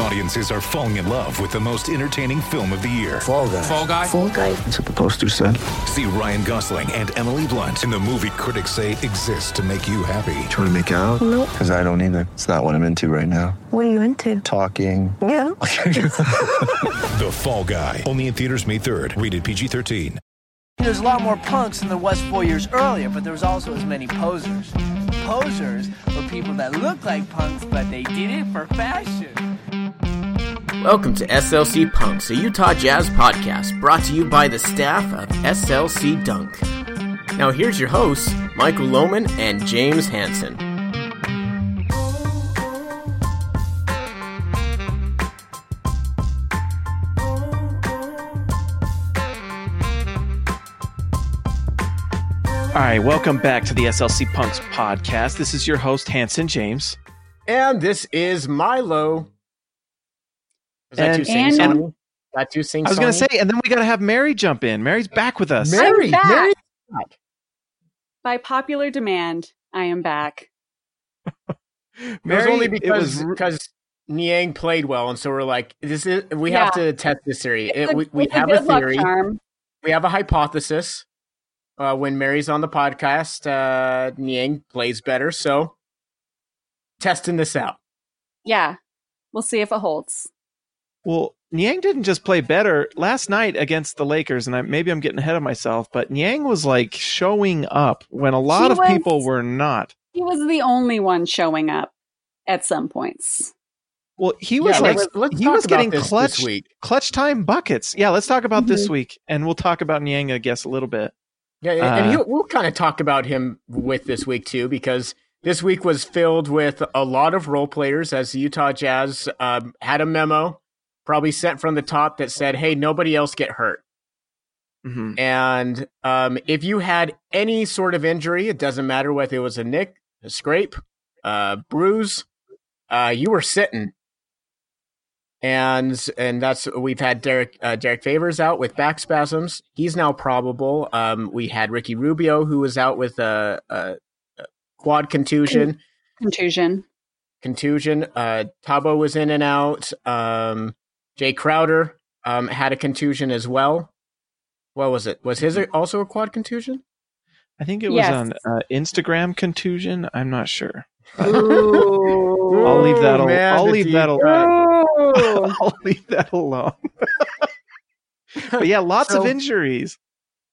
Audiences are falling in love with the most entertaining film of the year. Fall guy. Fall guy. Fall guy. That's what the poster said. See Ryan Gosling and Emily Blunt in the movie critics say exists to make you happy. Trying to make it out? Nope. Because I don't either. It's not what I'm into right now. What are you into? Talking. Yeah. The Fall Guy. Only in theaters May 3rd. Rated PG-13. There's a lot more punks than there was four years earlier, but there was also as many posers. Posers were people that look like punks, but they did it for fashion. Welcome to SLC Punks, a Utah Jazz podcast brought to you by the staff of SLC Dunk. Now here's your hosts, Michael Lohman and James Hanson. All right, welcome back to the SLC Punks podcast. This is your host, Hanson James. And this is Milo. Is that And- too sing and- That too sing I was going to say, and then we got to have Mary jump in. Mary's back with us. Mary, back. Mary. By popular demand, I am back. It was only because because Niang played well, and so we're like, this is we have to test this theory. It, a- we we it's a have a theory. We have a hypothesis. Uh, when Mary's on the podcast, uh, Niang plays better. So testing this out. Yeah, we'll see if it holds. Well, Niang didn't just play better last night against the Lakers, and I, maybe I'm getting ahead of myself, but Niang was like showing up when a lot He of was- people were not. He was the only one showing up at some points. Well, he was yeah, like let's, let's he was getting this clutch this week. clutch time buckets. Yeah, let's talk about this Mhm. week, and we'll talk about Niang, I guess, a little bit. Yeah, and Uh, he'll, we'll kind of talk about him with this week too, because this week was filled with a lot of role players. As the Utah Jazz um, had a memo, probably sent from the top, that said, "Hey, nobody else get hurt." hmm And um, if you had any sort of injury, it doesn't matter whether it was a nick, a scrape, a bruise, uh, you were sitting. And and that's we've had Derrick uh, Derrick Favors out with back spasms. He's now probable. Um, we had Ricky Rubio who was out with a, a, a quad contusion. Contusion. Contusion. Uh, Thabo was in and out. Um, Jae Crowder um, had a contusion as well. What was it? Was his also a quad contusion? I think it was Yes. on uh, Instagram contusion. I'm not sure. Ooh. I'll leave that. Al- man, I'll leave that. Al- Ooh. I'll leave that alone. but yeah, lots of injuries.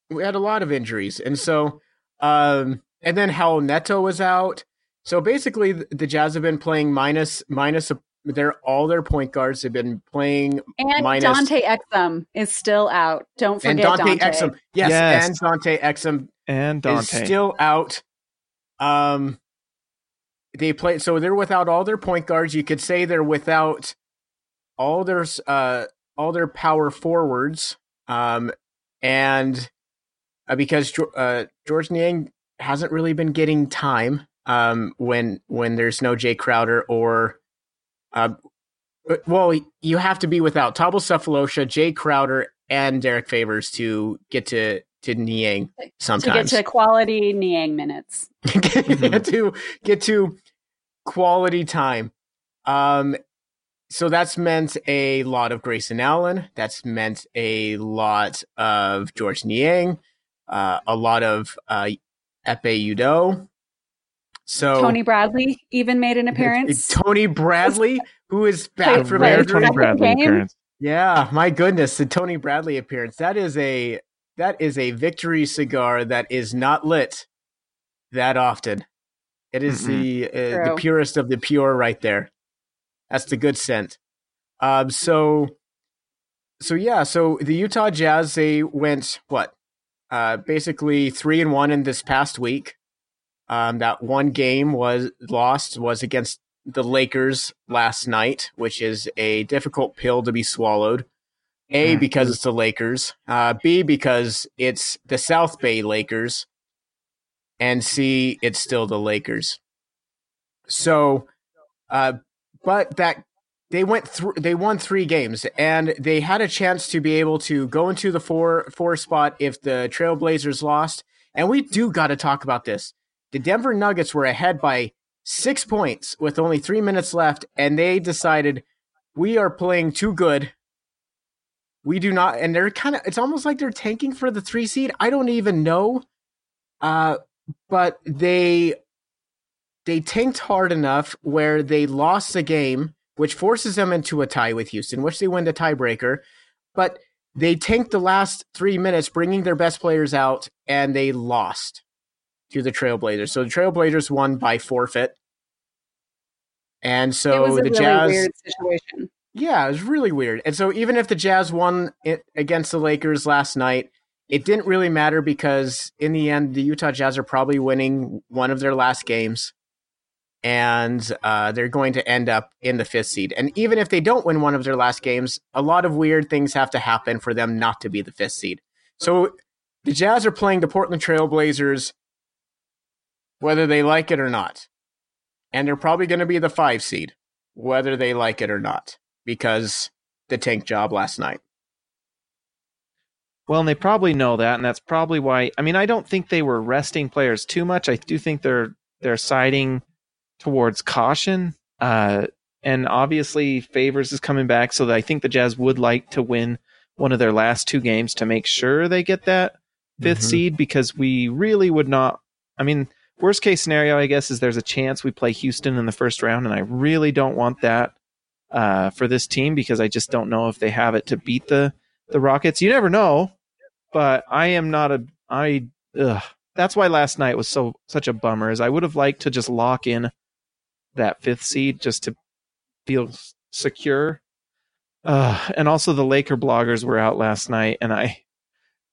we had a lot of injuries, and so um, and then Raul Neto was out. So basically, the, the Jazz have been playing minus minus. A, their all their point guards have been playing, And Minus- Dante Exum is still out. Don't and forget Dante, Dante. Exum, yes, Yes. and Dante Exum And Dante. is still out. Um, they play so they're without all their point guards. You could say they're without all their uh all their power forwards. Um, and uh, because uh, George Niang hasn't really been getting time. Um, when when there's no Jae Crowder or, but- well, you have to be without Thabo Sefolosha, Jae Crowder, and Derrick Favors to get to to Niang sometimes. to get to quality Niang minutes. get to get to quality time. Um, so that's meant a lot of Grayson Allen. That's meant a lot of George Niang, uh, a lot of uh, Ekpe Udoh. So Tony Bradley even made an appearance. Tony Bradley, who is back from played Rare. Tony second Bradley game? appearance. Yeah, my goodness, the Tony Bradley appearance. That is a that is a victory cigar that is not lit that often. It is Mm-mm. the uh, the purest of the pure right there. That's the good scent. Um so so yeah, so the Utah Jazz they went what? Uh basically 3 and 1 in this past week. Um that one game was lost was against the Lakers last night, which is a difficult pill to be swallowed. A Mhm. because it's the Lakers. Uh, B because it's the South Bay Lakers, and C it's still the Lakers. So, uh, but that they went through they won three games and they had a chance to be able to go into the four four spot if the Trailblazers lost. And we do got to talk about this. The Denver Nuggets were ahead by six points with only three minutes left, and they decided we are playing too good. We do not, and they're kind of. It's almost like they're tanking for the three seed. I don't even know, uh, but they they tanked hard enough where they lost the game, which forces them into a tie with Houston, which they win the tiebreaker. But they tanked the last three minutes, bringing their best players out, and they lost to the Trailblazers. So the Trailblazers won by forfeit. And so the really Jazz. weird situation. Yeah, it was really weird. And so even if the Jazz won it against the Lakers last night, it didn't really matter because in the end, the Utah Jazz are probably winning one of their last games. And uh, they're going to end up in the fifth seed. And even if they don't win one of their last games, a lot of weird things have to happen for them not to be the fifth seed. So the Jazz are playing the Portland Trailblazers, whether they like it or not. And they're probably going to be the five seed, whether they like it or not because the tank job last night. Well, and they probably know that, and that's probably why. I mean, I don't think they were resting players too much. I do think they're they're siding towards caution. Uh, and obviously, Favors is coming back, so that I think the Jazz would like to win one of their last two games to make sure they get that 5th Mhm. seed because we really would not. I mean, worst case scenario, I guess, is there's a chance we play Houston in the first round, and I really don't want that uh, for this team because I just don't know if they have it to beat the the Rockets. You never know, but I am not a I. Ugh. That's why last night was so such a bummer. Is I would have liked to just lock in that fifth seed just to feel secure. Uh, and also the Laker bloggers were out last night, and I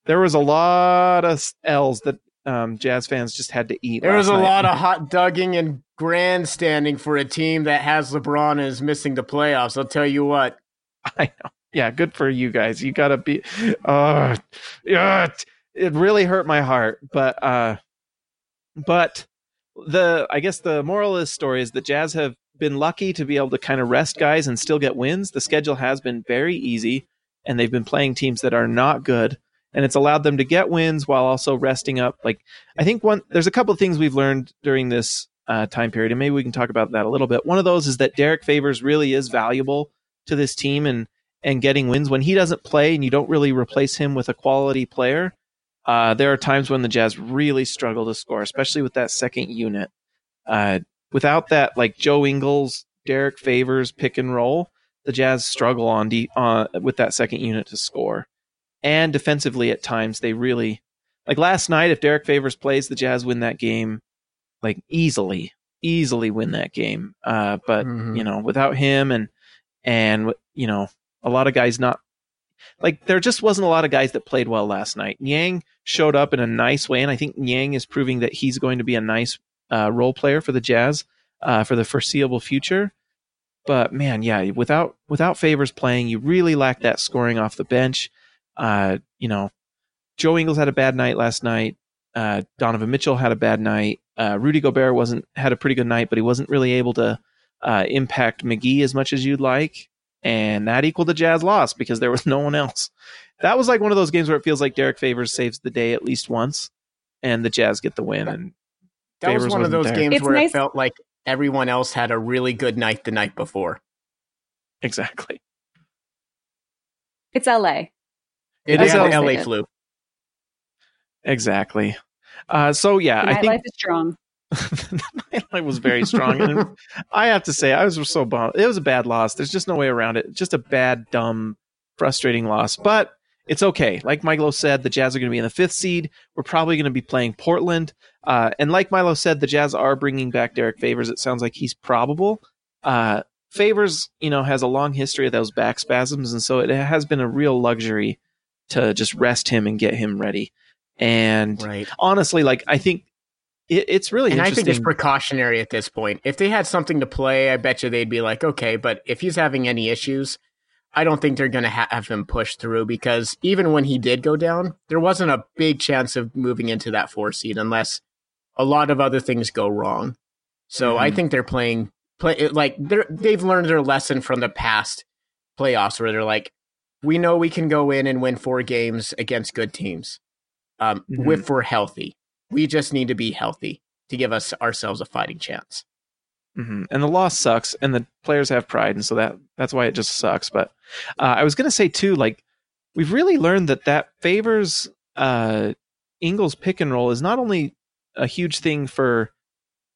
there was a lot of L's that um, Jazz fans just had to eat. There was a night. lot of hot dugging and grandstanding for a team that has LeBron and is missing the playoffs. I'll tell you what. I know. Yeah, good for you guys. You gotta be. Uh, yeah, it- really hurt my heart, but uh, but the I guess the moral of this story is that Jazz have been lucky to be able to kind of rest guys and still get wins. The schedule has been very easy, and they've been playing teams that are not good, and it's allowed them to get wins while also resting up. Like I think one there's a couple of things we've learned during this uh, time period, and maybe we can talk about that a little bit. One of those is that Derrick Favors really is valuable to this team and and getting wins when he doesn't play and you don't really replace him with a quality player. Uh, there are times when the Jazz really struggle to score, especially with that second unit. Uh, without that, like Joe Ingles, Derrick Favors pick and roll, the Jazz struggle on de- uh, with that second unit to score. And defensively, at times they really like last night. If Derrick Favors plays, the Jazz win that game like easily, easily win that game. Uh, but Mhm. you know, without him and and you know, a lot of guys not like there just wasn't a lot of guys that played well last night. Niang showed up in a nice way, and I think Niang is proving that he's going to be a nice uh, role player for the Jazz uh, for the foreseeable future. But man, yeah, without without favors playing, you really lack that scoring off the bench. Uh, you know, Joe Ingles had a bad night last night. Uh, Donovan Mitchell had a bad night. Uh, Rudy Gobert wasn't had a pretty good night, but he wasn't really able to uh, impact McGee as much as you'd like, and that equaled the Jazz loss because there was no one else. That was like one of those games where it feels like Derrick Favors saves the day at least once, and the Jazz get the win. And That was one of those there. games It's where nice- it felt like everyone else had a really good night the night before. exactly, It's LA. It is the LA. LA flu. exactly. Uh, so yeah, The I think nightlife is strong. the nightlight was very strong. and I have to say, I was so bummed. It was a bad loss. There's just no way around it. Just a bad, dumb, frustrating loss. But it's okay. Like Milo said, the Jazz are going to be in the fifth seed. We're probably going to be playing Portland. Uh, and like Milo said, the Jazz are bringing back Derrick Favors. It sounds like he's probable. Uh, Favors, you know, has a long history of those back spasms, and so it has been a real luxury to just rest him and get him ready. And Right. honestly, like I think it, it's really And I think it's precautionary at this point. If they had something to play, I bet you they'd be like, okay, but if he's having any issues, I don't think they're going to ha- have him push through because even when he did go down, there wasn't a big chance of moving into that four seed unless a lot of other things go wrong. So I Mhm. think they're playing play like they're they've learned their lesson from the past playoffs where they're like, we know we can go in and win four games against good teams, um, Mhm. if we're healthy. We just need to be healthy to give us ourselves a fighting chance. hmm And the loss sucks, and the players have pride, and so that that's why it just sucks. But uh, I was gonna say too, like we've really learned that that favors uh, Ingles pick and roll is not only a huge thing for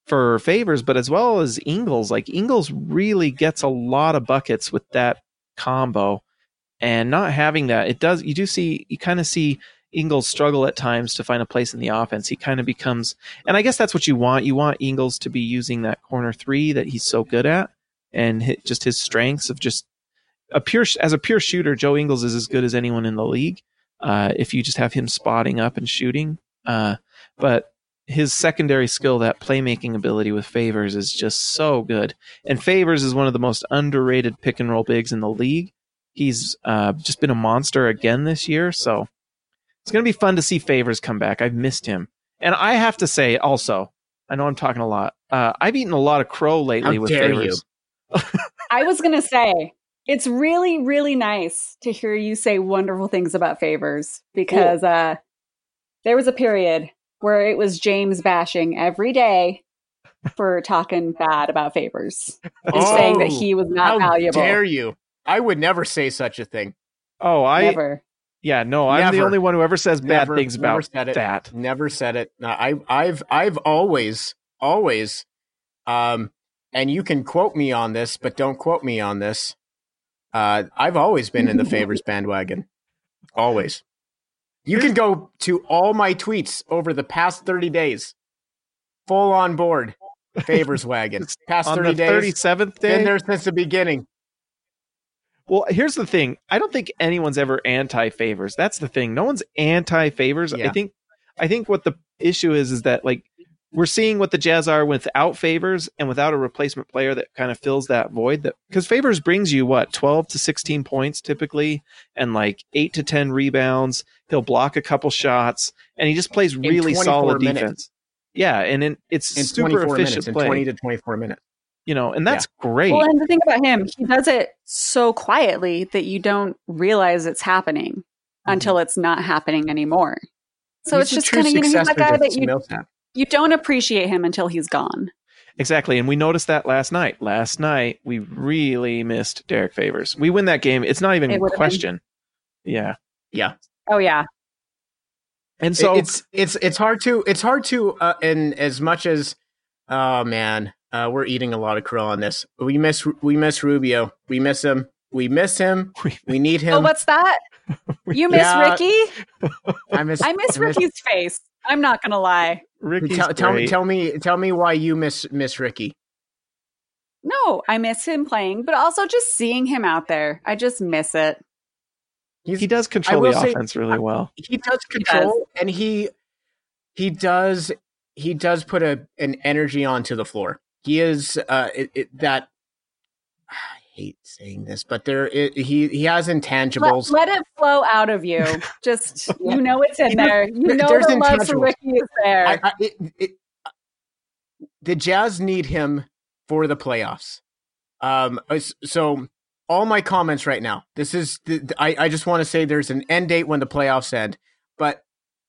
for favors, but as well as Ingles. Like Ingles really gets a lot of buckets with that combo, and not having that, it does. You do see, you kind of see Ingles struggle at times to find a place in the offense. He kind of becomes, and I guess that's what you want. You want Ingles to be using that corner three that he's so good at, and hit just his strengths of just a pure as a pure shooter. Joe Ingles is as good as anyone in the league. Uh, if you just have him spotting up and shooting, uh, but his secondary skill, that playmaking ability with Favors, is just so good. And Favors is one of the most underrated pick and roll bigs in the league. He's uh, just been a monster again this year, so it's going to be fun to see Favors come back. I've missed him, and I have to say also, I know I'm talking a lot. Uh, I've eaten a lot of crow lately How with dare Favors. I was gonna say it's really, really nice to hear you say wonderful things about favors because uh, there was a period where it was James bashing every day for talking bad about favors and saying that Oh, he was not How valuable. dare you? I would never say such a thing. Oh, I Never. yeah, no, I'm the only one who ever says bad Never- things never about said it. that. Never said it. No, I, I've, I've always, always, um, and you can quote me on this, but don't quote me on this. Uh, I've always been in the favors bandwagon. Always. You can go to all my tweets over the past 30 days. Full on board. Favors wagon. Past On 30 the days. 37th day, Been there since the beginning. Well, here's the thing. I don't think anyone's ever anti favors. That's the thing. No one's anti favors. I think I think what the issue is is that like we're seeing what the Jazz are without favors and without a replacement player that kind of fills that void that because favors brings you what 12 to 16 points typically and like 8 to 10 rebounds. He'll block a couple shots and he just plays really solid minutes. defense. Yeah, and in, it's In super 24 efficient minutes. In play. 20 to 24 minutes. You know, and that's great. Well, and the thing about him, he does it so quietly that you don't realize it's happening until it's not happening anymore. So He's it's just kind of you know he's that guy that you Millsap. you don't appreciate him until he's gone. Exactly, and we noticed that last night. Last night we really missed Derrick Favors. We win that game. It's not even It a would've been- question. Yeah, Yeah. Oh yeah, and so it's it's it's hard to it's hard to uh, and as much as oh man uh, we're eating a lot of crow on this we miss we miss rubio we miss him we miss him we need him Oh, what's that? You miss Yeah. Ricky? i miss I miss Ricky's face. I'm not gonna lie. Ricky's tell, tell me tell me tell me why you miss miss ricky No, I miss him playing, but also just seeing him out there. I just miss it. He's, he does control the say- offense really well. he does control and he he does he does put a an energy onto the floor he is uh it, it, that i hate saying this but there it, he he has intangibles let it flow out of you. Just you know it's in there. You know There's the love for. Ricky is there. I, I, it, it, the Jazz need him for the playoffs. Um, so all my comments right now. This is the- I, I just want to say there's an end date when the playoffs end, but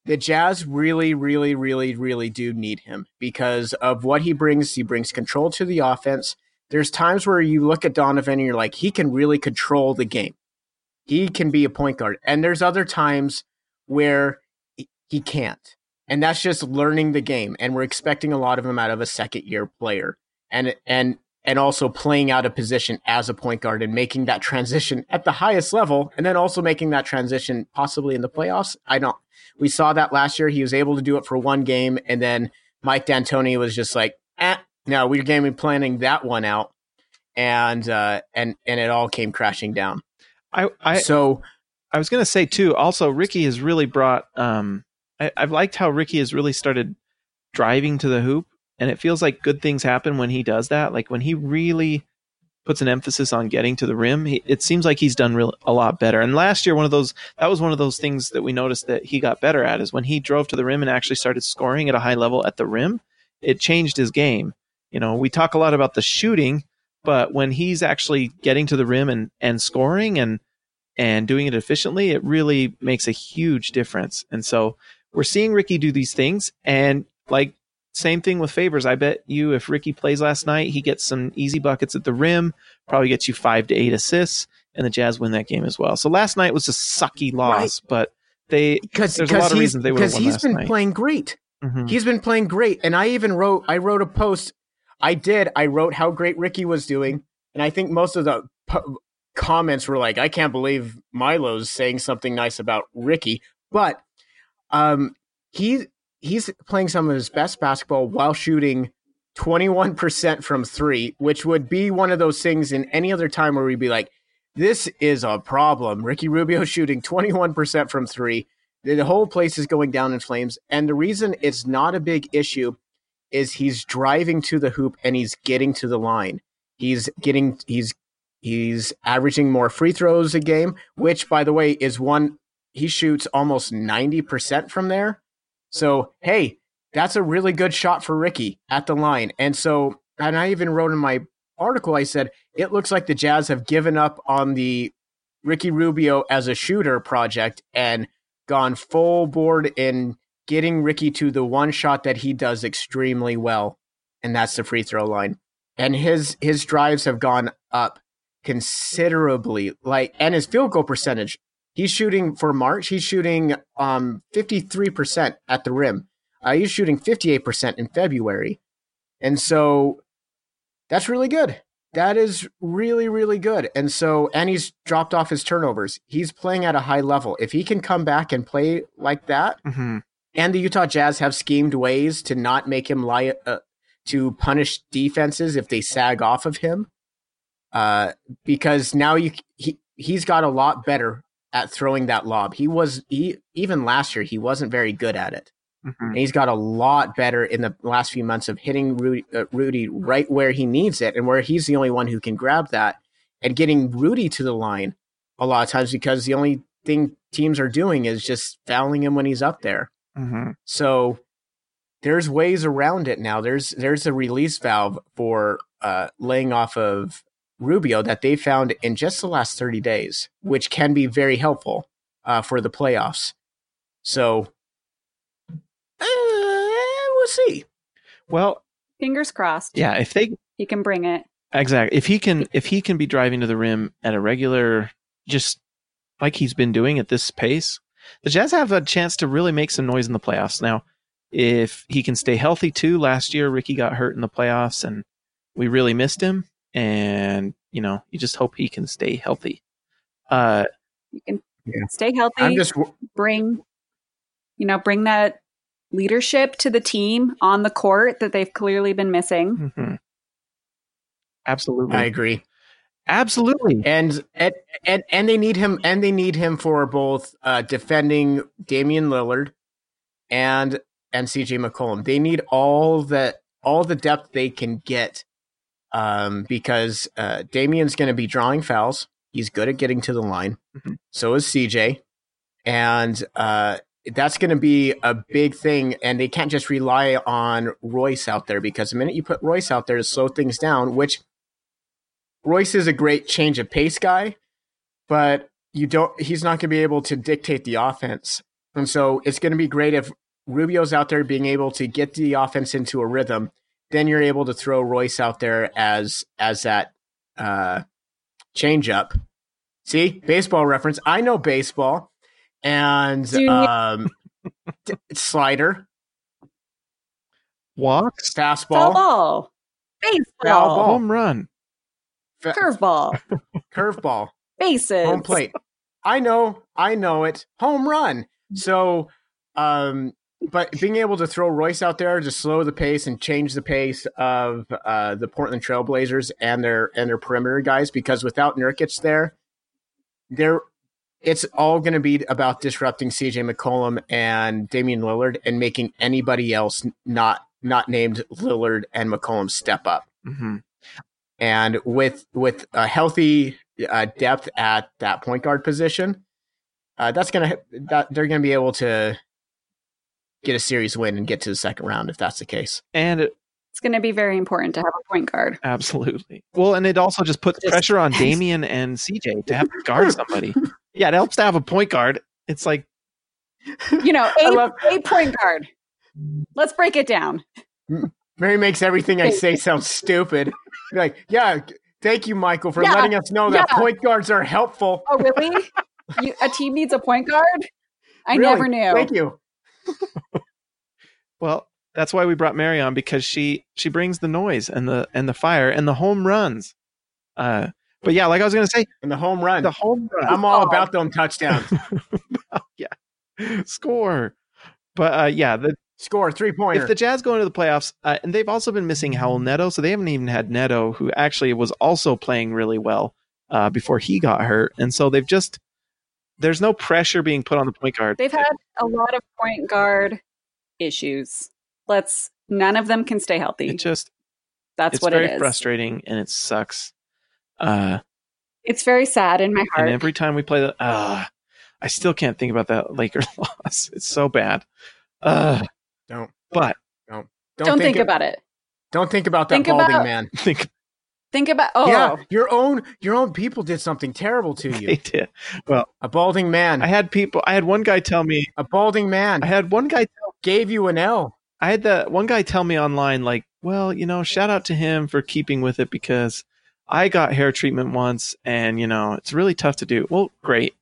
the Jazz really, really, really, really do need him because of what he brings. He brings control to the offense. There's times where you look at Donovan and you're like, he can really control the game. He can be a point guard. And there's other times where he- can't. And that's just learning the game. And we're expecting a lot of him out of a second year player. And and and also playing out a position as a point guard and making that transition at the highest level and then also making that transition possibly in the playoffs. I don't we saw that last year. He was able to do it for one game and then Mike D'Antoni was just like, eh, no, we're going to be planning that one out. And uh and and it all came crashing down. I I, so I was gonna say too. Also, Ricky has really brought. Um, I, I've liked how Ricky has really started driving to the hoop, and it feels like good things happen when he does that. Like when he really puts an emphasis on getting to the rim, he, it seems like he's done real, a lot better. And last year, one of those that was one of those things that we noticed that he got better at is when he drove to the rim and actually started scoring at a high level at the rim. It changed his game. You know, we talk a lot about the shooting, but when he's actually getting to the rim and, and scoring and and doing it efficiently, it really makes a huge difference. And so we're seeing Ricky do these things. And like same thing with favors. I bet you if Ricky plays last night, he gets some easy buckets at the rim, probably gets you five to eight assists, and the Jazz win that game as well. So last night was a sucky loss, right. but they because there's a lot of reasons they would have won he's been night. playing great. Mm-hmm. He's been playing great, and I even wrote I wrote a post. I did. I wrote how great Ricky was doing, and I think most of the po- comments were like, "I can't believe Milo's saying something nice about Ricky," but um, he he's playing some of his best basketball while shooting 21% from three, which would be one of those things in any other time where we'd be like, this is a problem. Ricky Rubio shooting 21% from three. The whole place is going down in flames. And the reason it's not a big issue is he's driving to the hoop and he's getting to the line. He's getting, he's, he's averaging more free throws a game, which by the way is one, he shoots almost 90% from there. So, hey, that's a really good shot for Ricky at the line. And so, and I even wrote in my article, I said, it looks like the Jazz have given up on the Ricky Rubio as a shooter project and gone full board in getting Ricky to the one shot that he does extremely well, and that's the free throw line. And his his drives have gone up considerably, like and his field goal percentage. He's shooting for March. He's shooting um 53% at the rim. Uh, he's shooting 58% in February. And so that's really good. That is really, really good. And so, and he's dropped off his turnovers. He's playing at a high level. If he can come back and play like that, mm-hmm. and the Utah Jazz have schemed ways to not make him lie, uh, to punish defenses if they sag off of him, uh, because now you he he's got a lot better at throwing that lob. He was he even last year he wasn't very good at it. Mm-hmm. And he's got a lot better in the last few months of hitting Rudy, uh, Rudy, right where he needs it and where he's the only one who can grab that and getting Rudy to the line a lot of times because the only thing teams are doing is just fouling him when he's up there. Mm-hmm. So there's ways around it now. There's there's a release valve for uh, laying off of Rubio that they found in just the last 30 days, which can be very helpful uh, for the playoffs. So uh, we'll see. Well, fingers crossed. Yeah, if they he can bring it exactly, if he can, if he can be driving to the rim at a regular, just like he's been doing at this pace, the Jazz have a chance to really make some noise in the playoffs. Now, if he can stay healthy too, last year Ricky got hurt in the playoffs and we really missed him. And you know, you just hope he can stay healthy. Uh, you can yeah. stay healthy. I'm just bring, you know, bring that leadership to the team on the court that they've clearly been missing. Mm-hmm. Absolutely, I agree. Absolutely, and and and and they need him, and they need him for both uh, defending Damian Lillard and and CJ McCollum. They need all the all the depth they can get, um, because uh, Damian's going to be drawing fouls. He's good at getting to the line. Mm-hmm. So is CJ, and uh, that's going to be a big thing. And they can't just rely on Royce out there because the minute you put Royce out there to slow things down, which Royce is a great change of pace guy, but you don't. He's not going to be able to dictate the offense. And so it's going to be great if Rubio's out there being able to get the offense into a rhythm. Then you're able to throw Royce out there as as that uh, change up. See, baseball reference. I know baseball. And um, d- slider, walks, fastball, ball, baseball, ball. home run, Fa- curveball, curveball, bases, home plate. I know, I know it. Home run. So, um, but being able to throw Royce out there to slow the pace and change the pace of uh, the Portland Trailblazers and their and their perimeter guys, because without Nurkic there, there it's all going to be about disrupting CJ McCollum and Damian Lillard and making anybody else not not named Lillard and McCollum step up. Mm-hmm. And with with a healthy uh, depth at that point guard position, uh, that's gonna that they're gonna be able to get a series win and get to the second round if that's the case. And It's going to be very important to have a point guard. Absolutely. Well, and it also just puts Just- pressure on Damian and CJ to have to guard somebody. yeah, it helps to have a point guard. It's like You know, I a, love- a point guard. Let's break it down. Mary makes everything I say sound stupid. Like, yeah, thank you, Michael, for Yeah, letting us know that yeah. point guards are helpful. Oh, really? you, a team needs a point guard? I Really, never knew. Thank you. Well, that's why we brought Mary on because she she brings the noise and the and the fire and the home runs. Uh, but yeah, like I was gonna say, And the home run. the home run. I'm all Oh. about them touchdowns. yeah, score. But uh, yeah, the, Score three pointer. if the Jazz go into the playoffs, uh, and they've also been missing Raul Neto, so they haven't even had Neto, who actually was also playing really well uh, before he got hurt, and so they've just there's no pressure being put on the point guard. They've had a lot of point guard issues. Let's none of them can stay healthy. it just That's it's what very it is. frustrating and it sucks. Uh, It's very sad in my heart. and every time we play the, uh, I still can't think about that Lakers loss. It's so bad. Uh, Don't but Don't, don't think, it- about it. Don't think about that Think balding about- man. think Think about oh Yeah, your own your own people did something terrible to you. they did. Well, A balding man. I had people. I had one guy tell me. a balding man I had one guy. Tell, gave you an L. I had the one guy tell me online, like, well, you know, shout out to him for keeping with it because I got hair treatment once, and you know, it's really tough to do. Well, great.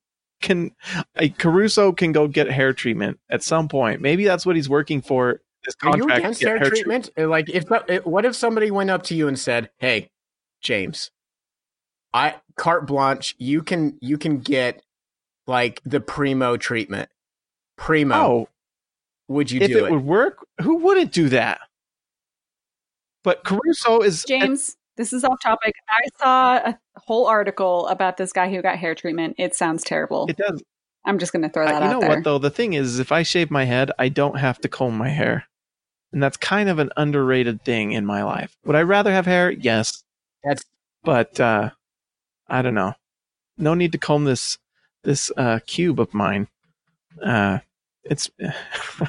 Can uh, Caruso can go get hair treatment at some point? Maybe that's what he's working for. This Are you contract against to get hair treatment? Uh, Like, if uh, what if somebody went up to you and said, "Hey, James, I carte blanche. You can you can get like the primo treatment. Primo. Oh, would you if do it, it? would work, who wouldn't do that? But Caruso is James, this is off topic. I saw a whole article about this guy who got hair treatment. It sounds terrible. It does. I'm just going to throw that out. you out know there. what though? The thing is, if I shave my head, I don't have to comb my hair, and that's kind of an underrated thing in my life. Would I rather have hair? Yes, That's but uh, I don't know. No need to comb this this uh, cube of mine. Uh, it's. I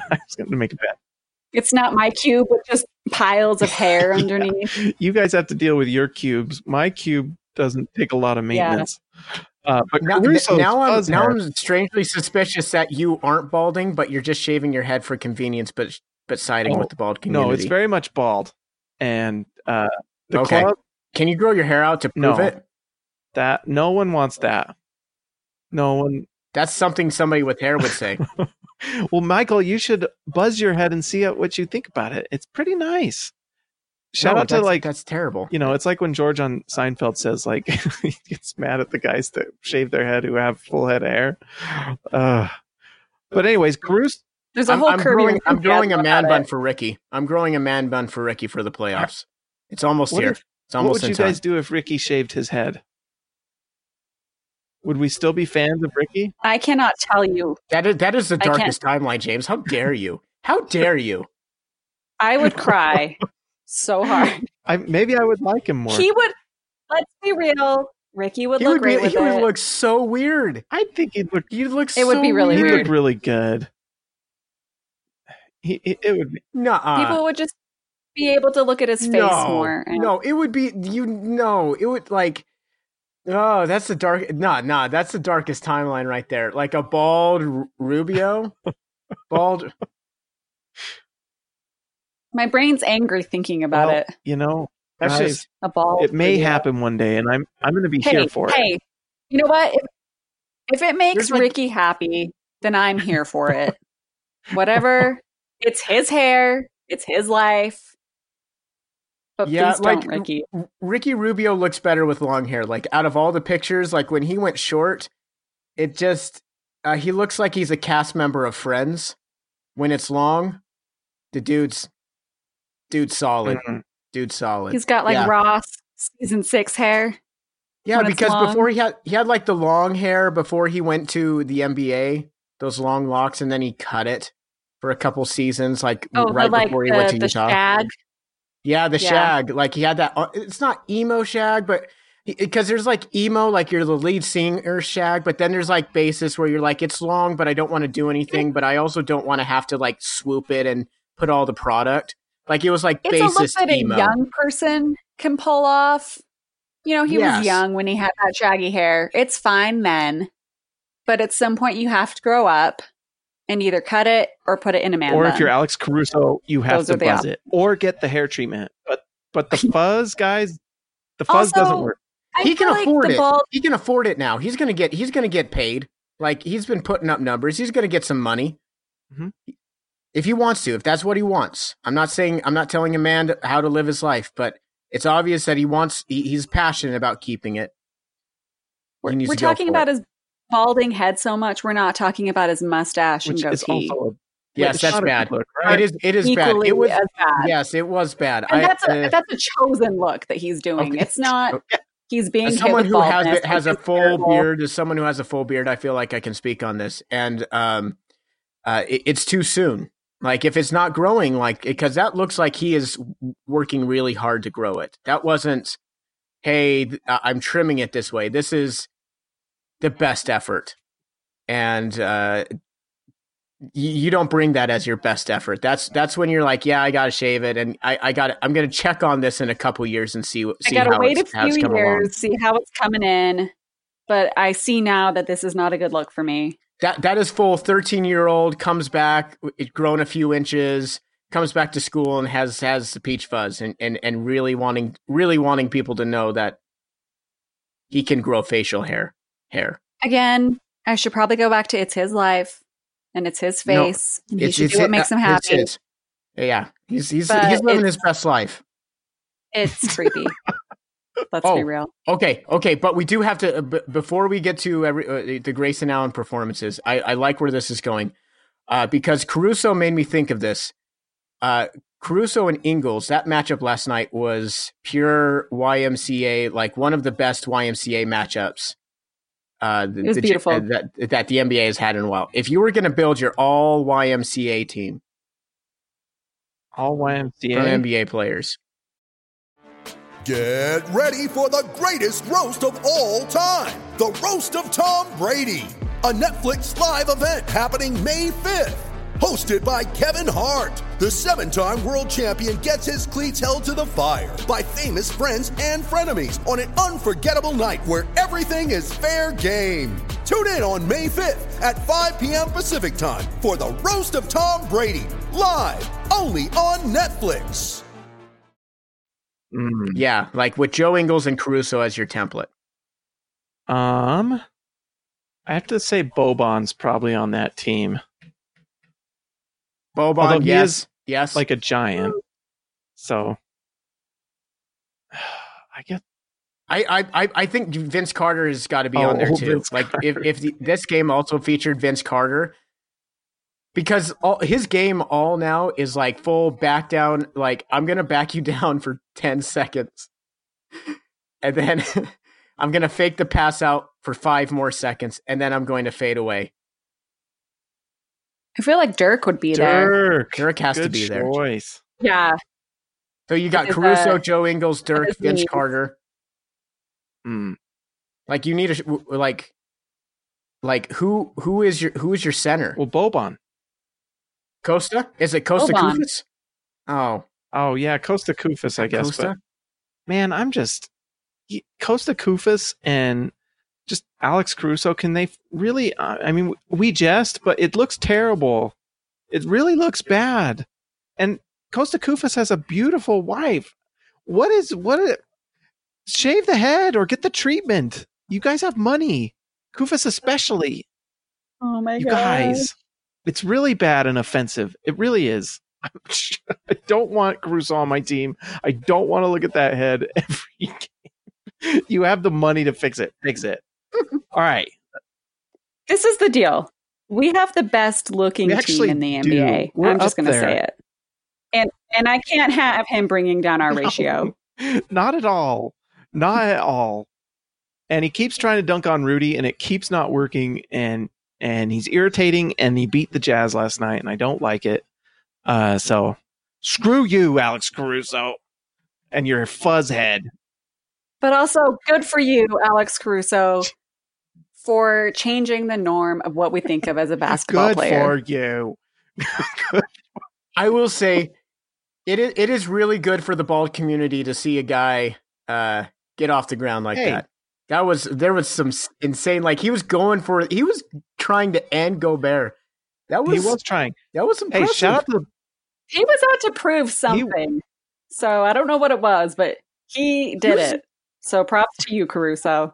was going to make a bet. It's not my cube with just piles of hair underneath. You guys have to deal with your cubes. My cube doesn't take a lot of Yeah. maintenance. Uh, but now, now I'm now hair- I'm strangely suspicious that you aren't balding, but you're just shaving your head for convenience, but but siding Oh, with the bald community. no, it's very much bald, and uh, the Okay. club Can you grow your hair out to prove No. it? that no one wants that. No one. That's something somebody with hair would say. Well, Michael, you should buzz your head and see what you think about it. It's pretty nice. Shout No, out to like that's terrible. you know, it's like when George on Seinfeld says like he gets mad at the guys that shave their head who have full head of hair. Uh, but anyways, Caruso. There's a I'm, whole I'm growing, I'm growing a man bun it. for Ricky. I'm growing a man bun for Ricky for the playoffs. It's almost What here. if- it's What almost would you time. guys do if Ricky shaved his head? Would we still be fans of Ricky? I cannot tell you. That is that is the darkest timeline, James. How dare you? How dare you? I would cry so hard. I maybe I would like him more. He would. Let's be real. Ricky would He look would, be, great with he would look so weird. I think he'd look. You'd look. It would be so really He'd look really good. He, he- it would be. Nuh-uh. People would just be able to look at his face no, more. and- No, it would be you. No, it would like. Oh, that's the dark. Nah, nah, that's the darkest timeline right there. Like a bald Ru- Rubio, bald. My brain's angry thinking about Well, it. You know, That's guys, just. A ball. it may Rubio. happen one day, and I'm I'm going to be Hey, here for it. hey, you know what? If, if it makes There's like- Ricky happy, then I'm here for it. Whatever. It's his hair. It's his life. But Yeah, please like don't, Ricky. R- Ricky Rubio looks better with long hair. Like out of all the pictures, like when he went short, it just uh, he looks like he's a cast member of Friends. When it's long, the dude's dude's solid. Dude's solid. He's got like yeah. Ross season six hair. Yeah, because before he had he had like the long hair before he went to the NBA, those long locks, and then he cut it for a couple seasons, like Oh, right the, like before he the, went to the Utah. shag. Yeah, the Yeah. shag. Like he had that. uh, It's not emo shag, but because there's like emo, like you're the lead singer shag, but then there's like basis where you're like it's long, but I don't want to do anything, but I also don't want to have to like swoop it and put all the product. Like it was like It's a look bassist that a young person can pull off. You know, he Yes. was young when he had that shaggy hair. It's fine then. But at some point you have to grow up and either cut it or put it in a man or bun. if you're Alex Caruso, you have Those to buzz op- it or get the hair treatment. But but the fuzz, guys, the fuzz doesn't work. I he can like afford it. bald He can afford it now. He's gonna get. He's gonna get paid. Like he's been putting up numbers. He's gonna get some money. Mhm. If he wants to, if that's what he wants. I'm not saying. I'm not telling a man to- how to live his life, but it's obvious that he wants. He, he's passionate about keeping it. We're, we're talking about it. his balding head so much. We're not talking about his mustache Which and is goatee. also a Yes, which that's bad. people are correct. It is. It is bad. It was. as bad. Yes, it was bad. And I, that's a uh, that's a chosen look that he's doing. Okay. It's not he's being As someone who has baldness, has a full terrible. beard, as someone who has a full beard, I feel like I can speak on this, and um, uh, it, it's too soon. Like if it's not growing, like because that looks like he is working really hard to grow it. That wasn't, hey, I'm trimming it this way. This is the best effort, and uh, you, you don't bring that as your best effort. That's that's when you're like, yeah, I got to shave it, and I, I got I'm going to check on this in a couple years and see I see gotta how wait a few years, along. see how it's coming in. But I see now that this is not a good look for me. That that is full. Thirteen year old comes back, it grown a few inches, comes back to school and has has the peach fuzz, and and and really wanting really wanting people to know that he can grow facial hair hair. Again, I should probably go back to it's his life and it's his No, face, and he should do what makes him it's happy. his. Yeah, he's he's But he's living his best life. It's creepy. Let's Oh. be real. Okay, okay, but we do have to uh, b- before we get to every, uh, the Grayson Allen performances. I, I like where this is going uh, because Caruso made me think of this. Uh, Caruso and Ingles, that matchup last night was pure YMCA, like one of the best YMCA matchups. Uh, the, the- beautiful. uh, that that the NBA has had in a while. If you were going to build your all YMCA team all from YMCA. NBA players, Get ready for the greatest roast of all time the Roast of Tom Brady, a Netflix live event happening May 5th. Hosted by Kevin Hart, the seven time world champion gets his cleats held to the fire by famous friends and frenemies on an unforgettable night where everything is fair game. Tune in on May 5th at 5 p.m. Pacific time for the Roast of Tom Brady, live only on Netflix. Mm. yeah, like with Joe Ingles and Caruso as your template. Um, I have to say Boban's probably on that team, Although Boban, he yes, is, yes, like a giant. So, I guess I, I, I- think Vince Carter has got to be Oh, on there too. Vince like if if the, this game also featured Vince Carter, because all, his game all now is like full back down. Like I'm gonna back you down for ten seconds, and then I'm gonna fake the pass out for five more seconds, and then I'm going to fade away. I feel like Dirk would be there. Dirk. Dirk has to Good be there. choice. Yeah. So you got Caruso, uh, Joe Ingles, Dirk, Vince name? Carter. Mm. Like you need a like, like who who is your who is your center? Well, Boban. Kosta? Is it Kosta Boban. Koufos? Oh, Oh yeah, Kosta Koufos, I guess. Kosta. But man, I'm just Kosta Koufos and just Alex Caruso. Can they really? Uh, I mean, we jest, but it looks terrible. It really looks bad. And Kosta Koufos has a beautiful wife. What is what? Is, shave the head or get the treatment. You guys have money. Koufos especially. Oh my god. You god. guys, it's really bad and offensive. It really is. I don't want Caruso on my team. I don't want to look at that head every game. You have the money to fix it. Fix it. All right. This is the deal. We have the best looking team in the. NBA. We're I'm just going to say it. And and I can't have him bringing down our ratio. Not at all. Not at all. And he keeps trying to dunk on Rudy, and it keeps not working. And and he's irritating. And he beat the Jazz last night, and I don't like it. Uh, so screw you, Alex Caruso, and your fuzz head. But also good for you, Alex Caruso, for changing the norm of what we think of as a basketball Good player. for you. I will say It is it is really good for the bald community to see a guy uh, get off the ground like Hey. that. That was there was some insane like he was going for he was trying to end Gobert. That was, he was trying. that was Hey, impressive. shout out to He was out to prove something. so I don't know what it was, but he did was- it. So props to you, Caruso.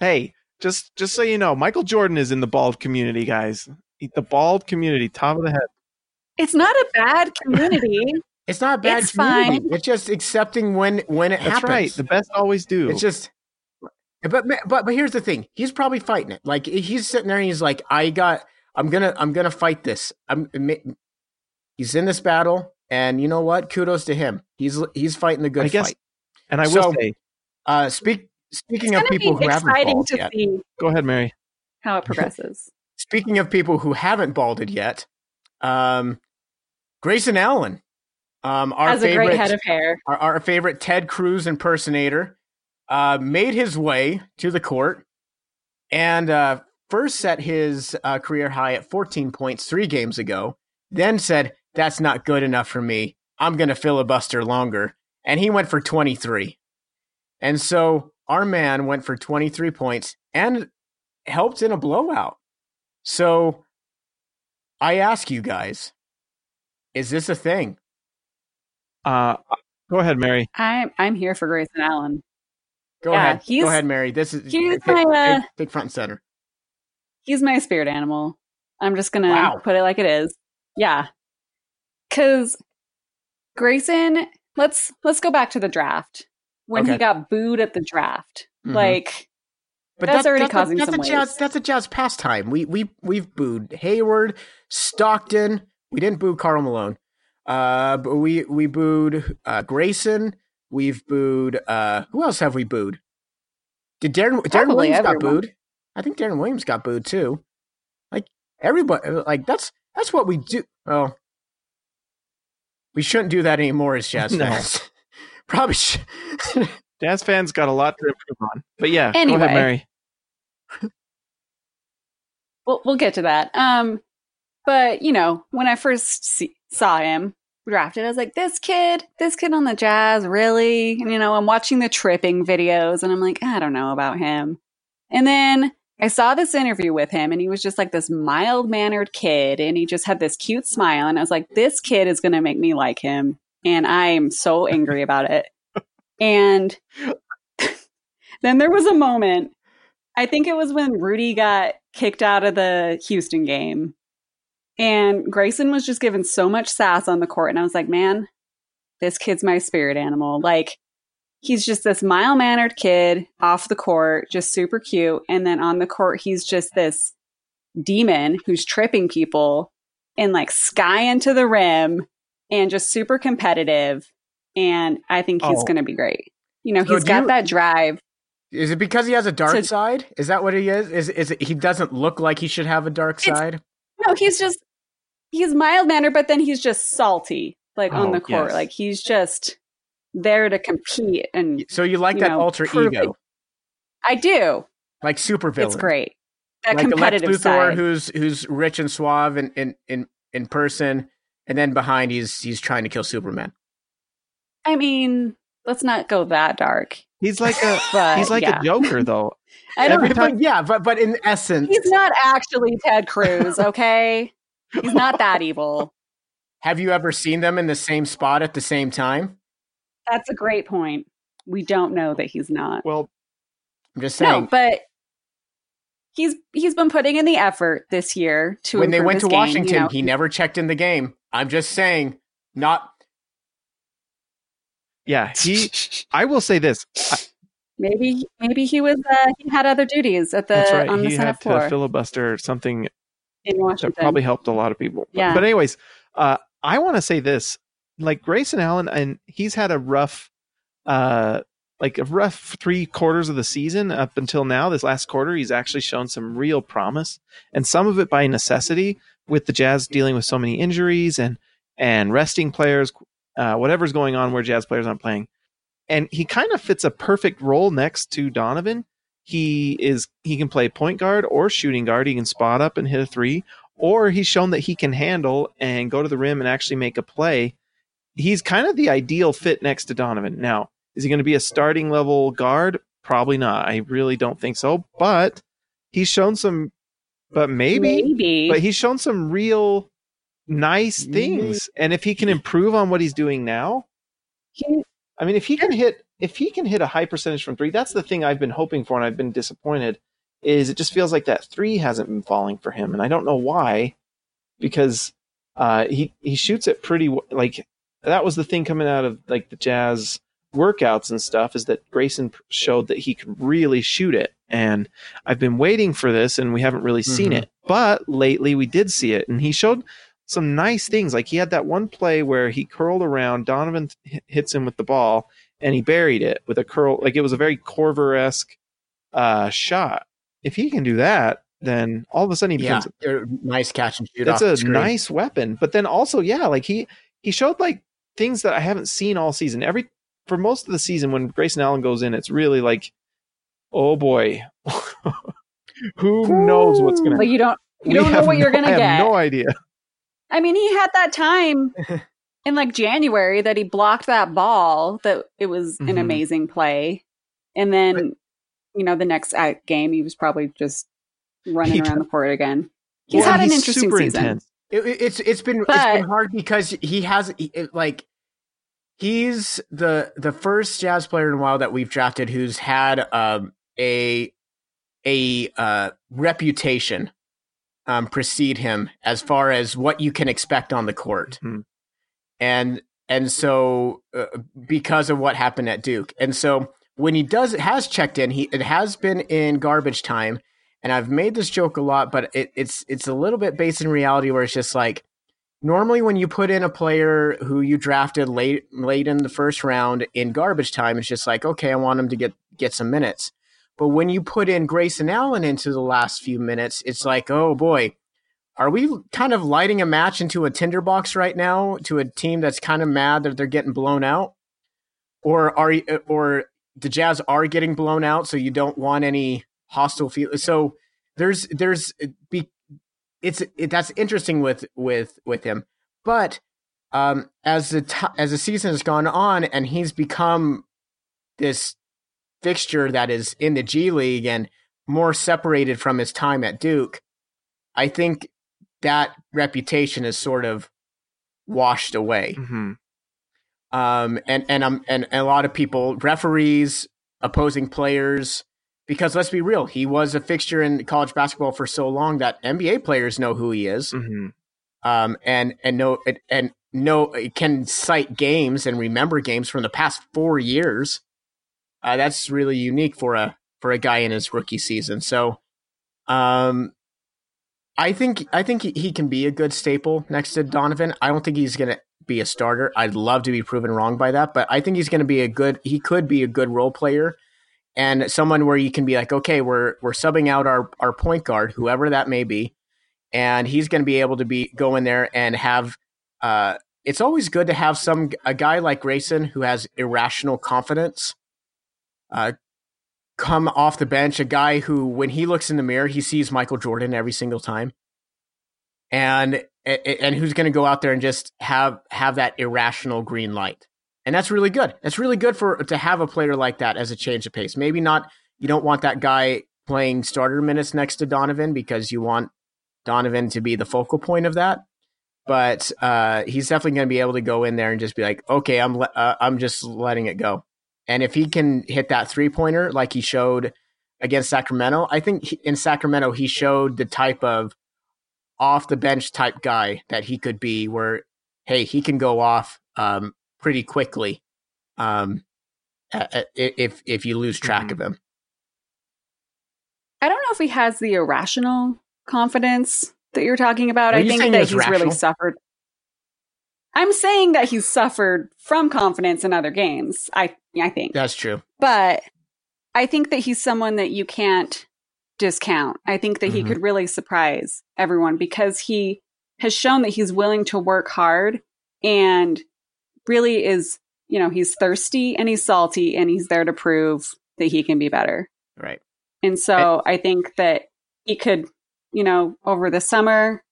hey, just just so you know, Michael Jordan is in the bald community, guys. The bald community, top of the head. It's not a bad community. it's not a bad it's community. fine. It's just accepting when when it That's happens. right. The best always do. It's just, but but but here's the thing. He's probably fighting it. Like he's sitting there and he's like, I got, I'm gonna, I'm gonna fight this. I'm. He's in this battle, and you know what? Kudos to him. He's he's fighting the good I guess- fight. and I will so- say, Uh, speak. Speaking of people who haven't balded to yet. see go ahead, Mary. how it progresses. Speaking of people who haven't balded yet, um, Grayson Allen, um, our Has favorite head of hair. our, our favorite Ted Cruz impersonator, uh, made his way to the court and uh, first set his uh, career high at 14 points three games ago. Then said, That's not good enough for me. I'm going to filibuster longer. And he went for 23. And so our man went for 23 points and helped in a blowout. So I ask you guys, is this a thing? Uh, go ahead, Mary. I'm I'm here for Grayson Allen. Go Yeah, ahead. he's- Go ahead, Mary. This is he's take, my, uh, take- take front and center. He's my spirit animal. I'm just gonna Wow. put it like it is. Yeah. Cause Grayson, let's let's go back to the draft. When he got booed at the draft. Mhm. Like But that's already a- causing that's some a jazz, waves. That's a jazz pastime. We we we've booed Hayward, Stockton. We didn't boo Karl Malone. Uh, but we we booed uh, Grayson. We've booed. Uh, who else have we booed? Did Darren Darren Probably Williams got booed? I think Deron Williams got booed too. Like everybody, like that's that's what we do. Oh, we shouldn't do that anymore as jazz No. fans. Probably. Should. Jazz fans got a lot to improve on. But yeah, go Anyway. ahead, Mary. we'll we'll get to that. Um, but you know, when I first see, saw him drafted, I was like, this kid, this kid on the Jazz, really? And you know, I'm watching the tripping videos, and I'm like, I don't know about him. And then I saw this interview with him, and he was just like this mild mannered kid, and he just had this cute smile, and I was like, this kid is going to make me like him, and I am so angry about it. And then there was a moment I think it was when Rudy got kicked out of the Houston game. And Grayson was just given so much sass on the court. And I was like, man, this kid's my spirit animal. Like, he's just this mild mannered kid off the court, just super cute. And then on the court, he's just this demon who's tripping people and like sky into the rim and just super competitive. And I think he's Oh. going to be great. You know, So he's got you- that drive. Is it because he has a dark So- side? Is that what he is? Is is it he doesn't look like he should have a dark side? No, he's just he's mild mannered, but then he's just salty, like on Oh, the court. yes. Like he's just there to compete, and So you like you that know, alter prove ego, I do. like super villain. It's great. That like a Lex competitive Luthor side. who's who's rich and suave in, in, in, in person, and then behind he's he's trying to kill Superman. I mean, let's not go that dark. He's like a But he's like yeah. a Joker though. I don't. Every time- but yeah, but but in essence, He's not actually Ted Cruz. Okay, he's not that evil. have you ever seen them in the same spot at the same time? That's a great point. We don't know that he's not. Well, I'm just saying. No, but he's he's been putting in the effort this year to when they went his to game, you Washington, know. he never checked in the game. I'm just saying, not yeah, he. I will say this. I, Maybe maybe he was uh, he had other duties at the that's right. on the He Senate had floor to filibuster something in Washington. that probably helped a lot of people. But- Yeah. But, anyways, uh, I want to say this: like Grayson Allen, and he's had a rough, uh, like a rough three quarters of the season up until now. This last quarter, he's actually shown some real promise, and some of it by necessity, with the Jazz dealing with so many injuries and and resting players, uh, whatever's going on where Jazz players aren't playing. And he kind of fits a perfect role next to Donovan. He is he can play point guard or shooting guard. He can spot up and hit a three, or he's shown that he can handle and go to the rim and actually make a play. he's kind of the ideal fit next to Donovan. Now, is he going to be a starting level guard? Probably not. I really don't think so. But he's shown some, but maybe, Maybe. but he's shown some real nice things. And if he can improve on what he's doing now, He- I mean, if he can hit, if he can hit a high percentage from three, that's the thing I've been hoping for, and I've been disappointed. Is it just feels like that three hasn't been falling for him, and I don't know why, because uh, he he shoots it pretty like that was the thing coming out of like the Jazz workouts and stuff is that Grayson showed that he could really shoot it, and I've been waiting for this, and we haven't really seen Mhm. it, but lately we did see it, and he showed some nice things. Like he had that one play where he curled around, Donovan h- hits him with the ball, and he buried it with a curl. Like it was a very Korver esque uh, shot. If he can do that, then all of a sudden he Yeah, becomes uh, nice catch and shoot. that's a nice weapon. But then also, yeah, like he he showed like things that I haven't seen all season. Every for most of the season, when Grayson Allen goes in, it's really like, oh boy, who knows what's gonna. But you don't you don't know have what you're no- gonna I get. have no idea. I mean, he had that time in like January that he blocked that ball that it was an Mhm. amazing play. And then, you know, the next uh, game he was probably just running He around the court again. He's Well, had an interesting super season. intense. It, it- it's it's been it's But- been hard because he has it, like he's the the first jazz player in a while that we've drafted who's had um, a a uh, reputation um, precede him as far as what you can expect on the court, Mhm. and and so uh, because of what happened at Duke, and so when he does has checked in, he it has been in garbage time, and I've made this joke a lot, but it, it's it's a little bit based in reality where it's just like normally when you put in a player who you drafted late late in the first round in garbage time, it's just like okay, I want him to get get some minutes. But when you put in Grayson Allen into the last few minutes, it's like oh boy, are we kind of lighting a match into a tinderbox right now to a team that's kind of mad that they're getting blown out, or are you, or the Jazz are getting blown out, so you don't want any hostile feel. So there's there's be it's it, that's interesting with with with him, but um, as the t- as the season has gone on and he's become this fixture that is in the G League and more separated from his time at Duke, I think that reputation is sort of washed away. Mhm. Um, and and um, and, and a lot of people, referees, opposing players, because let's be real, he was a fixture in college basketball for so long that NBA players know who he is, Mhm. um, and and know and know can cite games and remember games from the past four years. Uh, that's really unique for a for a guy in his rookie season. So, um, I think I think he, can be a good staple next to Donovan. I don't think he's going to be a starter. I'd love to be proven wrong by that, but I think he's going to be a good. He could be a good role player and someone where you can be like, okay, we're we're subbing out our our point guard, whoever that may be, and he's going to be able to be go in there and have. Uh, it's always good to have some a guy like Grayson who has irrational confidence. Uh, come off the bench, a guy who, when he looks in the mirror, he sees Michael Jordan every single time, and and who's going to go out there and just have have that irrational green light, and that's really good. That's really good for to have a player like that as a change of pace. Maybe not. You don't want that guy playing starter minutes next to Donovan because you want Donovan to be the focal point of that. But uh, he's definitely going to be able to go in there and just be like, okay, I'm le- uh, I'm just letting it go. And if he can hit that three pointer like he showed against Sacramento, I think he, in Sacramento he showed the type of off the bench type guy that he could be. Where hey, he can go off um, pretty quickly um, a- a- if if you lose track Mhm. of him. I don't know if he has the irrational confidence that you're talking about. Are I you think that it's he's really suffered. I'm saying that he's suffered from confidence in other games. I I think. That's true. But I think that he's someone that you can't discount. I think that he Mhm. could really surprise everyone because he has shown that he's willing to work hard and really is, you know, he's thirsty and he's salty and he's there to prove that he can be better. Right. And so I think that he could, you know, over the summer,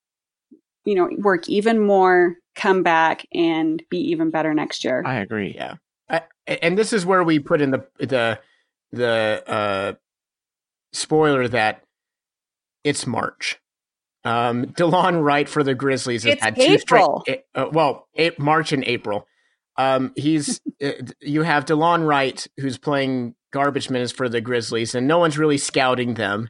you know, work even more, come back and be even better next year. I agree. Yeah, I, and this is where we put in the the the uh, spoiler that it's March. Um, Delon Wright for the Grizzlies has It's had two April. straight. Uh, well, a- March and April. Um, he's uh, you have Delon Wright who's playing garbage minutes for the Grizzlies, and no one's really scouting them.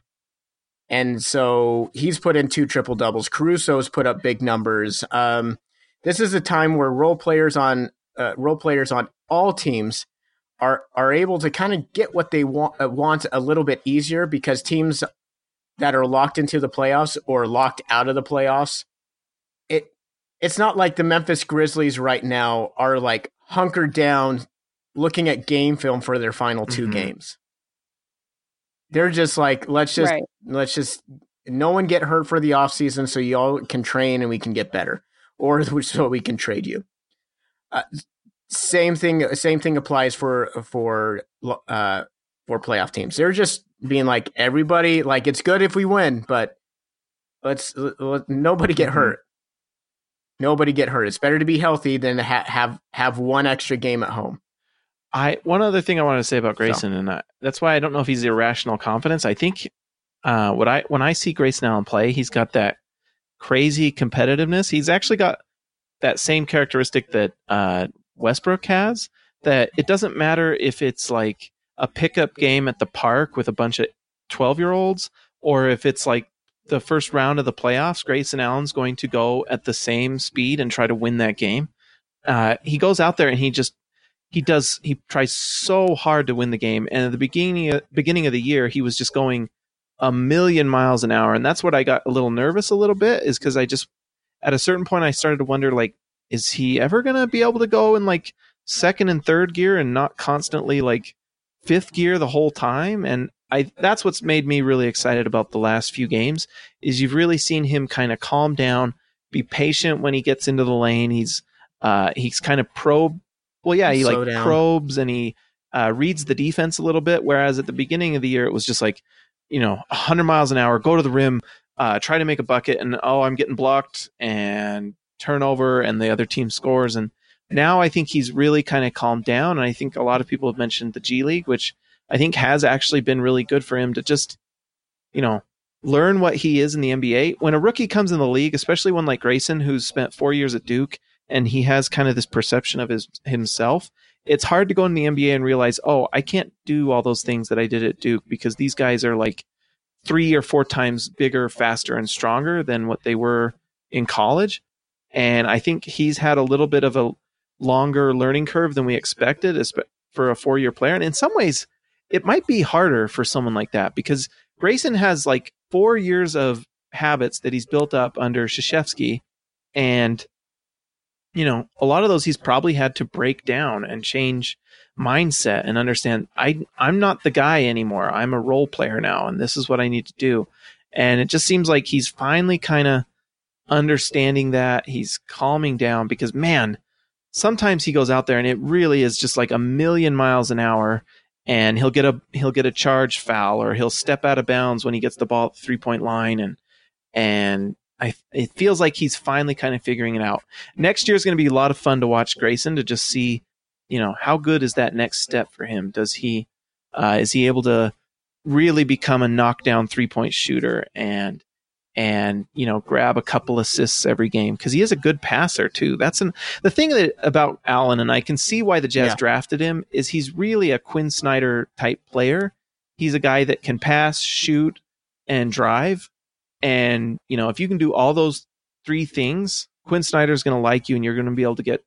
And so he's put in two triple doubles. Caruso's put up big numbers. Um, this is a time where role players on uh, role players on all teams are are able to kind of get what they want uh, want a little bit easier because teams that are locked into the playoffs or locked out of the playoffs it it's not like the Memphis Grizzlies right now are like hunkered down looking at game film for their final 2 Mhm. games they're just like let's just Right. let's just no one get hurt for the offseason so you all can train and we can get better or so we can trade you. Uh, same thing same thing applies for for uh for playoff teams. They're just being like everybody like it's good if we win but let's let, nobody get Mhm. hurt. Nobody get hurt. It's better to be healthy than to ha- have have one extra game at home. I one other thing I want to say about Grayson, and I, that's why I don't know if he's irrational confidence. I think uh, what I when I see Grayson Allen play, he's got that crazy competitiveness. He's actually got that same characteristic that uh, Westbrook has. That it doesn't matter if it's like a pickup game at the park with a bunch of twelve year olds, or if it's like the first round of the playoffs. Grayson Allen's going to go at the same speed and try to win that game. Uh, he goes out there and he just he does he tries so hard to win the game and at the beginning beginning of the year he was just going a million miles an hour and that's what I got a little nervous a little bit is cuz I just at a certain point I started to wonder like is he ever going to be able to go in like second and third gear and not constantly like fifth gear the whole time and I that's what's made me really excited about the last few games is you've really seen him kind of calm down be patient when he gets into the lane he's uh he's kind of probe well, yeah, he Slow like down. probes and he uh, reads the defense a little bit. Whereas at the beginning of the year, it was just like, you know, 100 miles an hour, go to the rim, uh, try to make a bucket, and oh, I'm getting blocked and turnover, and the other team scores. And now I think he's really kind of calmed down. And I think a lot of people have mentioned the G League, which I think has actually been really good for him to just, you know, learn what he is in the NBA. When a rookie comes in the league, especially one like Grayson, who's spent four years at Duke, and he has kind of this perception of his himself it's hard to go in the NBA and realize, oh, I can't do all those things that I did at Duke because these guys are like three or four times bigger, faster, and stronger than what they were in college. And I think he's had a little bit of a longer learning curve than we expected for a four year player. And in some ways, it might be harder for someone like that because Grayson has like four years of habits that he's built up under Krzyzewski. And you know, a lot of those he's probably had to break down and change mindset and understand I I'm not the guy anymore. I'm a role player now and this is what I need to do. And it just seems like he's finally kind of understanding that. He's calming down because man, sometimes he goes out there and it really is just like a million miles an hour and he'll get a he'll get a charge foul or he'll step out of bounds when he gets the ball at the three point line and and I it feels like he's finally kind of figuring it out. Next year is going to be a lot of fun to watch Grayson to just see, you know, how good is that next step for him? Does he uh, is he able to really become a knockdown three point shooter and and you know grab a couple assists every game because he is a good passer too. That's an the thing that about Allen and I can see why the Jazz Yeah. drafted him is he's really a Quinn Snyder type player. He's a guy that can pass, shoot, and drive. And you know if you can do all those three things, Quinn Snyder's going to like you, and you're going to be able to get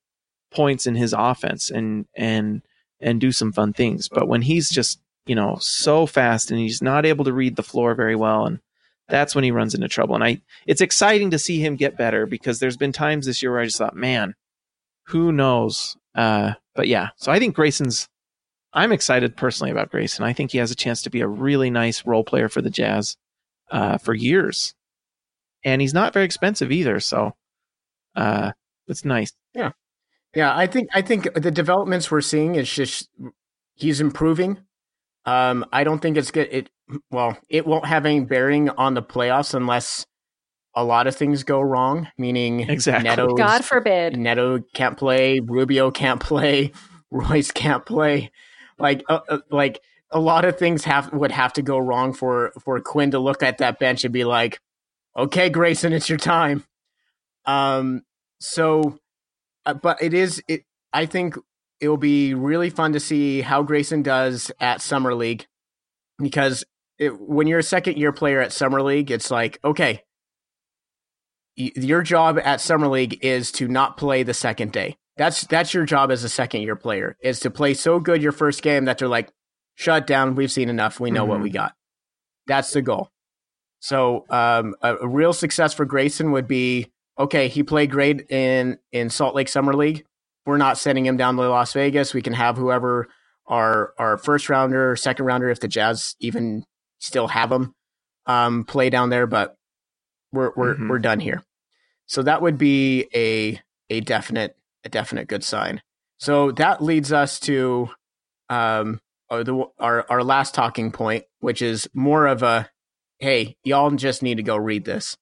points in his offense and and and do some fun things. But when he's just you know so fast and he's not able to read the floor very well, and that's when he runs into trouble. And I, it's exciting to see him get better because there's been times this year where I just thought, man, who knows? Uh, but yeah, so I think Grayson's. I'm excited personally about Grayson. I think he has a chance to be a really nice role player for the Jazz uh, for years, and he's not very expensive either. So uh, it's nice. Yeah, yeah. I think I think the developments we're seeing is just he's improving. Um, I don't think it's good. It well, it won't have any bearing on the playoffs unless a lot of things go wrong. Meaning, Exactly. Neto's- God forbid. Neto can't play, Rubio can't play, Royce can't play. Like, uh, uh, like a lot of things have would have to go wrong for for Quinn to look at that bench and be like, "Okay, Grayson, it's your time." Um. So, uh, but it is it. I think it will be really fun to see how Grayson does at Summer League because it, when you're a second year player at Summer League, it's like, okay, y- your job at Summer League is to not play the second day. That's that's your job as a second year player is to play so good your first game that they're like, shut down. We've seen enough. We know what Mhm. we got. That's the goal. So um, a, a real success for Grayson would be okay. He played great in in Salt Lake Summer League. We're not sending him down to Las Vegas. We can have whoever our our first rounder, second rounder, if the Jazz even still have him, um, play down there. But we're we're Mhm. we're done here. So that would be a a definite a definite good sign. So that leads us to um uh, the, our our last talking point, which is more of a hey, y'all just need to go read this,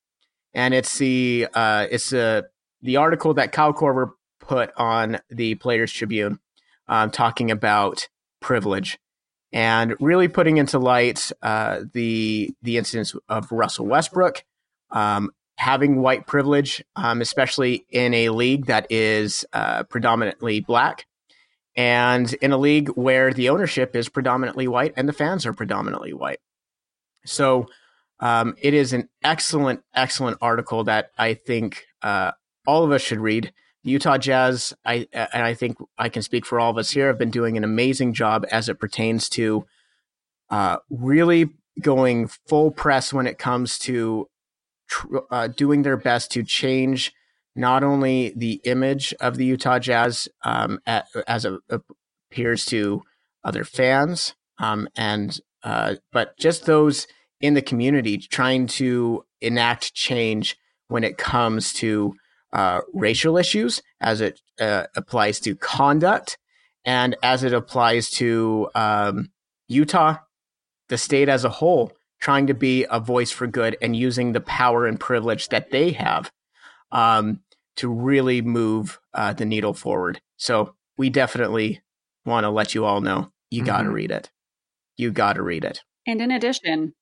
and it's the uh it's the the article that Kyle Korver put on the Players Tribune, um, talking about privilege and really putting into light uh, the the incidents of Russell Westbrook, um, having white privilege, um, especially in a league that is uh, predominantly black, and in a league where the ownership is predominantly white and the fans are predominantly white. So um, it is an excellent, excellent article that I think uh, all of us should read. The Utah Jazz, I and I think I can speak for all of us here, have been doing an amazing job as it pertains to uh, really going full press when it comes to tr- uh, doing their best to change not only the image of the Utah Jazz um, at, as it appears to other fans, um, and uh, but just those in the community trying to enact change when it comes to uh, racial issues, as it uh, applies to conduct, and as it applies to um, Utah, the state as a whole, trying to be a voice for good and using the power and privilege that they have. Um, to really move uh, the needle forward. So we definitely want to let you all know you got to read it. You got to read it. And in addition,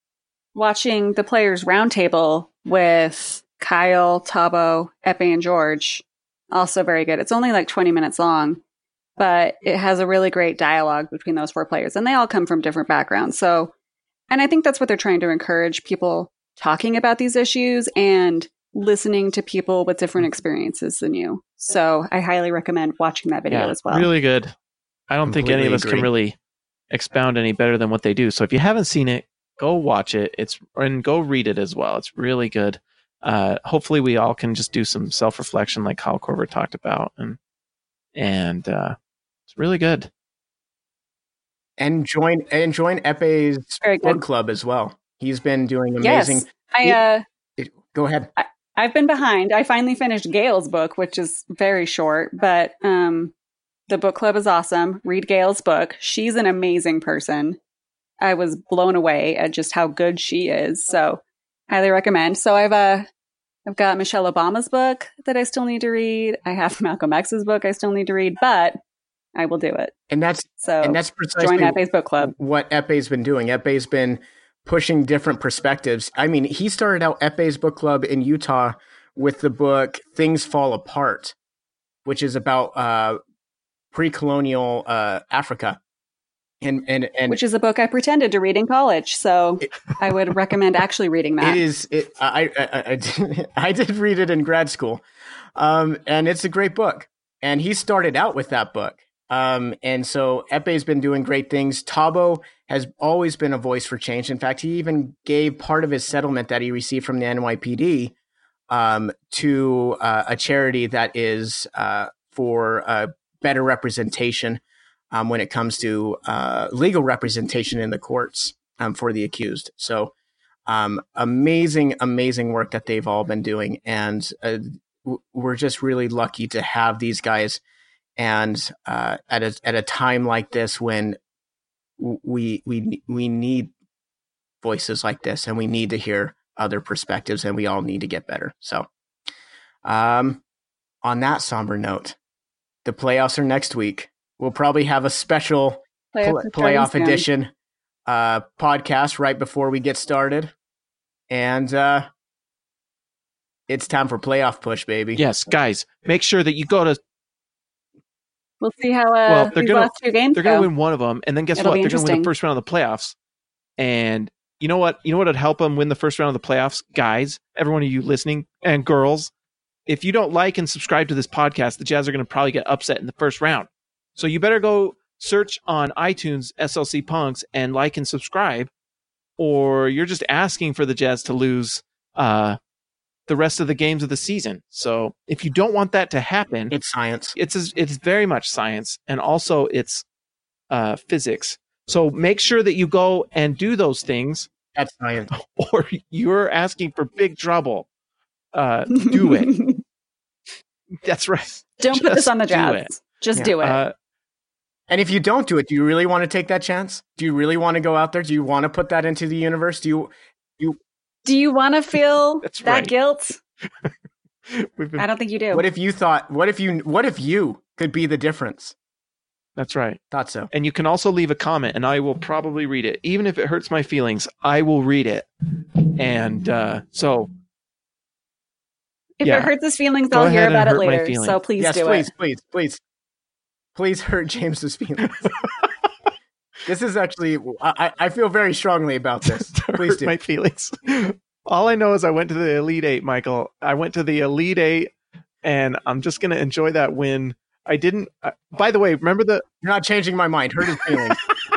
watching the players roundtable with Kyle, Thabo, Ekpe, and George, also very good. It's only like 20 minutes long, but it has a really great dialogue between those four players, and they all come from different backgrounds. So, and I think that's what they're trying to encourage people talking about these issues and listening to people with different experiences than you. So, I highly recommend watching that video yeah, as well. Really good. I don't think any of Completely us agree. can really expound any better than what they do. So if you haven't seen it, go watch it. It's and go read it as well. It's really good. Uh, hopefully, we all can just do some self reflection, like Kyle Korver talked about, and and uh, it's really good. And join and join Ekpe's book club as well. He's been doing amazing. Yes. I, uh, Go ahead. I've been behind. I finally finished Gail's book, which is very short, but um, the book club is awesome. Read Gail's book. She's an amazing person. I was blown away at just how good she is. So, highly recommend. So I've uh, I've got Michelle Obama's book that I still need to read. I have Malcolm X's book I still need to read, but I will do it. And that's So and that's precisely join Ekpe's book club. what Ekpe's been doing. Ekpe's been pushing different perspectives. I mean, he started out Ekpe's book club in Utah with the book Things Fall Apart, which is about uh, pre-colonial uh, Africa. And and and which is a book I pretended to read in college. So I would recommend actually reading that. It is. It, I, I, I, I did, I did read it in grad school, um, and it's a great book. And he started out with that book, um, and so Ekpe's been doing great things. Thabo has always been a voice for change. In fact, he even gave part of his settlement that he received from the NYPD um, to uh, a charity that is uh, for uh, better representation um, when it comes to uh, legal representation in the courts um, for the accused. So um, amazing, amazing work that they've all been doing, and uh, w- we're just really lucky to have these guys. And uh, at a at a time like this, when we we we need voices like this, and we need to hear other perspectives, and we all need to get better. So, um, on that somber note, the playoffs are next week. We'll probably have a special Playoff pl- playoff edition uh, podcast right before we get started, and uh, it's time for playoff push, baby. Yes, guys, make sure that you go to. We'll see how uh, Well, they're these gonna- last two games They're going to win one of them, and then guess It'll what? They're going to win the first round of the playoffs. And you know what? You know what would help them win the first round of the playoffs, guys. Every one of you listening and girls, if you don't like and subscribe to this podcast, the Jazz are going to probably get upset in the first round. So you better go search on iTunes SLC Dunks and like and subscribe, or you're just asking for the Jazz to lose uh, the rest of the games of the season. So if you don't want that to happen, It's science. it's it's very much science and also it's uh, physics. So make sure that you go and do those things, That's science. or you're asking for big trouble. Uh, do it. That's right. Don't put this on the do Jazz. Just Yeah. do it. Uh, And if you don't do it, do you really want to take that chance? Do you really want to go out there? Do you want to put that into the universe? Do you? Do you want to feel That's that right. guilt? been, I don't think you do. What if you thought? What if you? What if you could be the difference? that's right. Thought so. And you can also leave a comment, and I will probably read it, even if it hurts my feelings. I will read it. And uh, so, if yeah. it hurts his feelings, Go I'll hear ahead about it later. So please yes, do please, it. Please, please, please, please hurt James's feelings. this is actually. I, I feel very strongly about this. Please do. my feelings. All I know is I went to the Elite Eight, Michael. I went to the Elite Eight, and I'm just going to enjoy that win. I didn't. Uh, by the way, remember the You're not changing my mind. Hurt his feelings.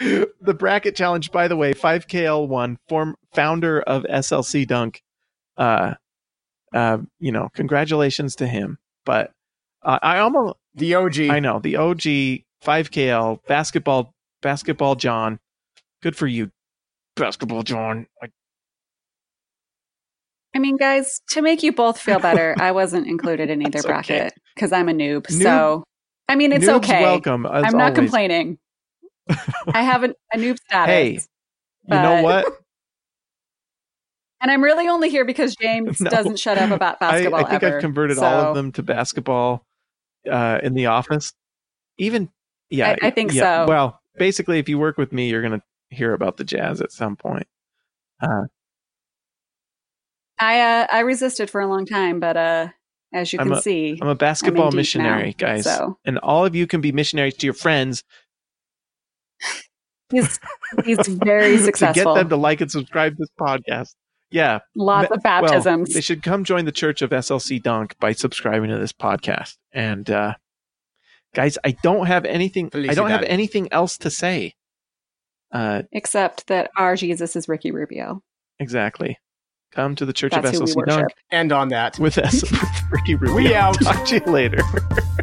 the bracket challenge? By the way, 5KL1, form founder of SLC Dunk. Uh, uh, you know, congratulations to him. But uh, I almost, The OG. I know the OG 5KL basketball, basketball John. Good for you, basketball John. I I mean, guys, to make you both feel better, I wasn't included in either bracket because I'm a noob. Noob- so, I mean, it's okay. Welcome. I'm not always. complaining. I have a, noob status. Hey, You know what? And I'm really only here because James No. doesn't shut up about basketball I think ever. I've converted all of them to basketball uh, in the office. Even, yeah, I- I think yeah. so. Well, basically, if you work with me, you're going to hear about the Jazz at some point. Uh, I uh, I resisted for a long time, but uh, as you I'm can see, I'm a basketball deep missionary, now, guys, so. and all of you can be missionaries to your friends he's he's very successful. to get them to like and subscribe to this podcast. Yeah, Lots of baptisms. Well, they should come join the Church of SLC Dunk by subscribing to this podcast. And uh, guys, I don't have anything. I don't have anything else to say. Uh, Except that our Jesus is Ricky Rubio. exactly. Come to the Church That's of who we SLC Dunk worship. End on that. with us, Ricky Rubio. We out. Talk to you later.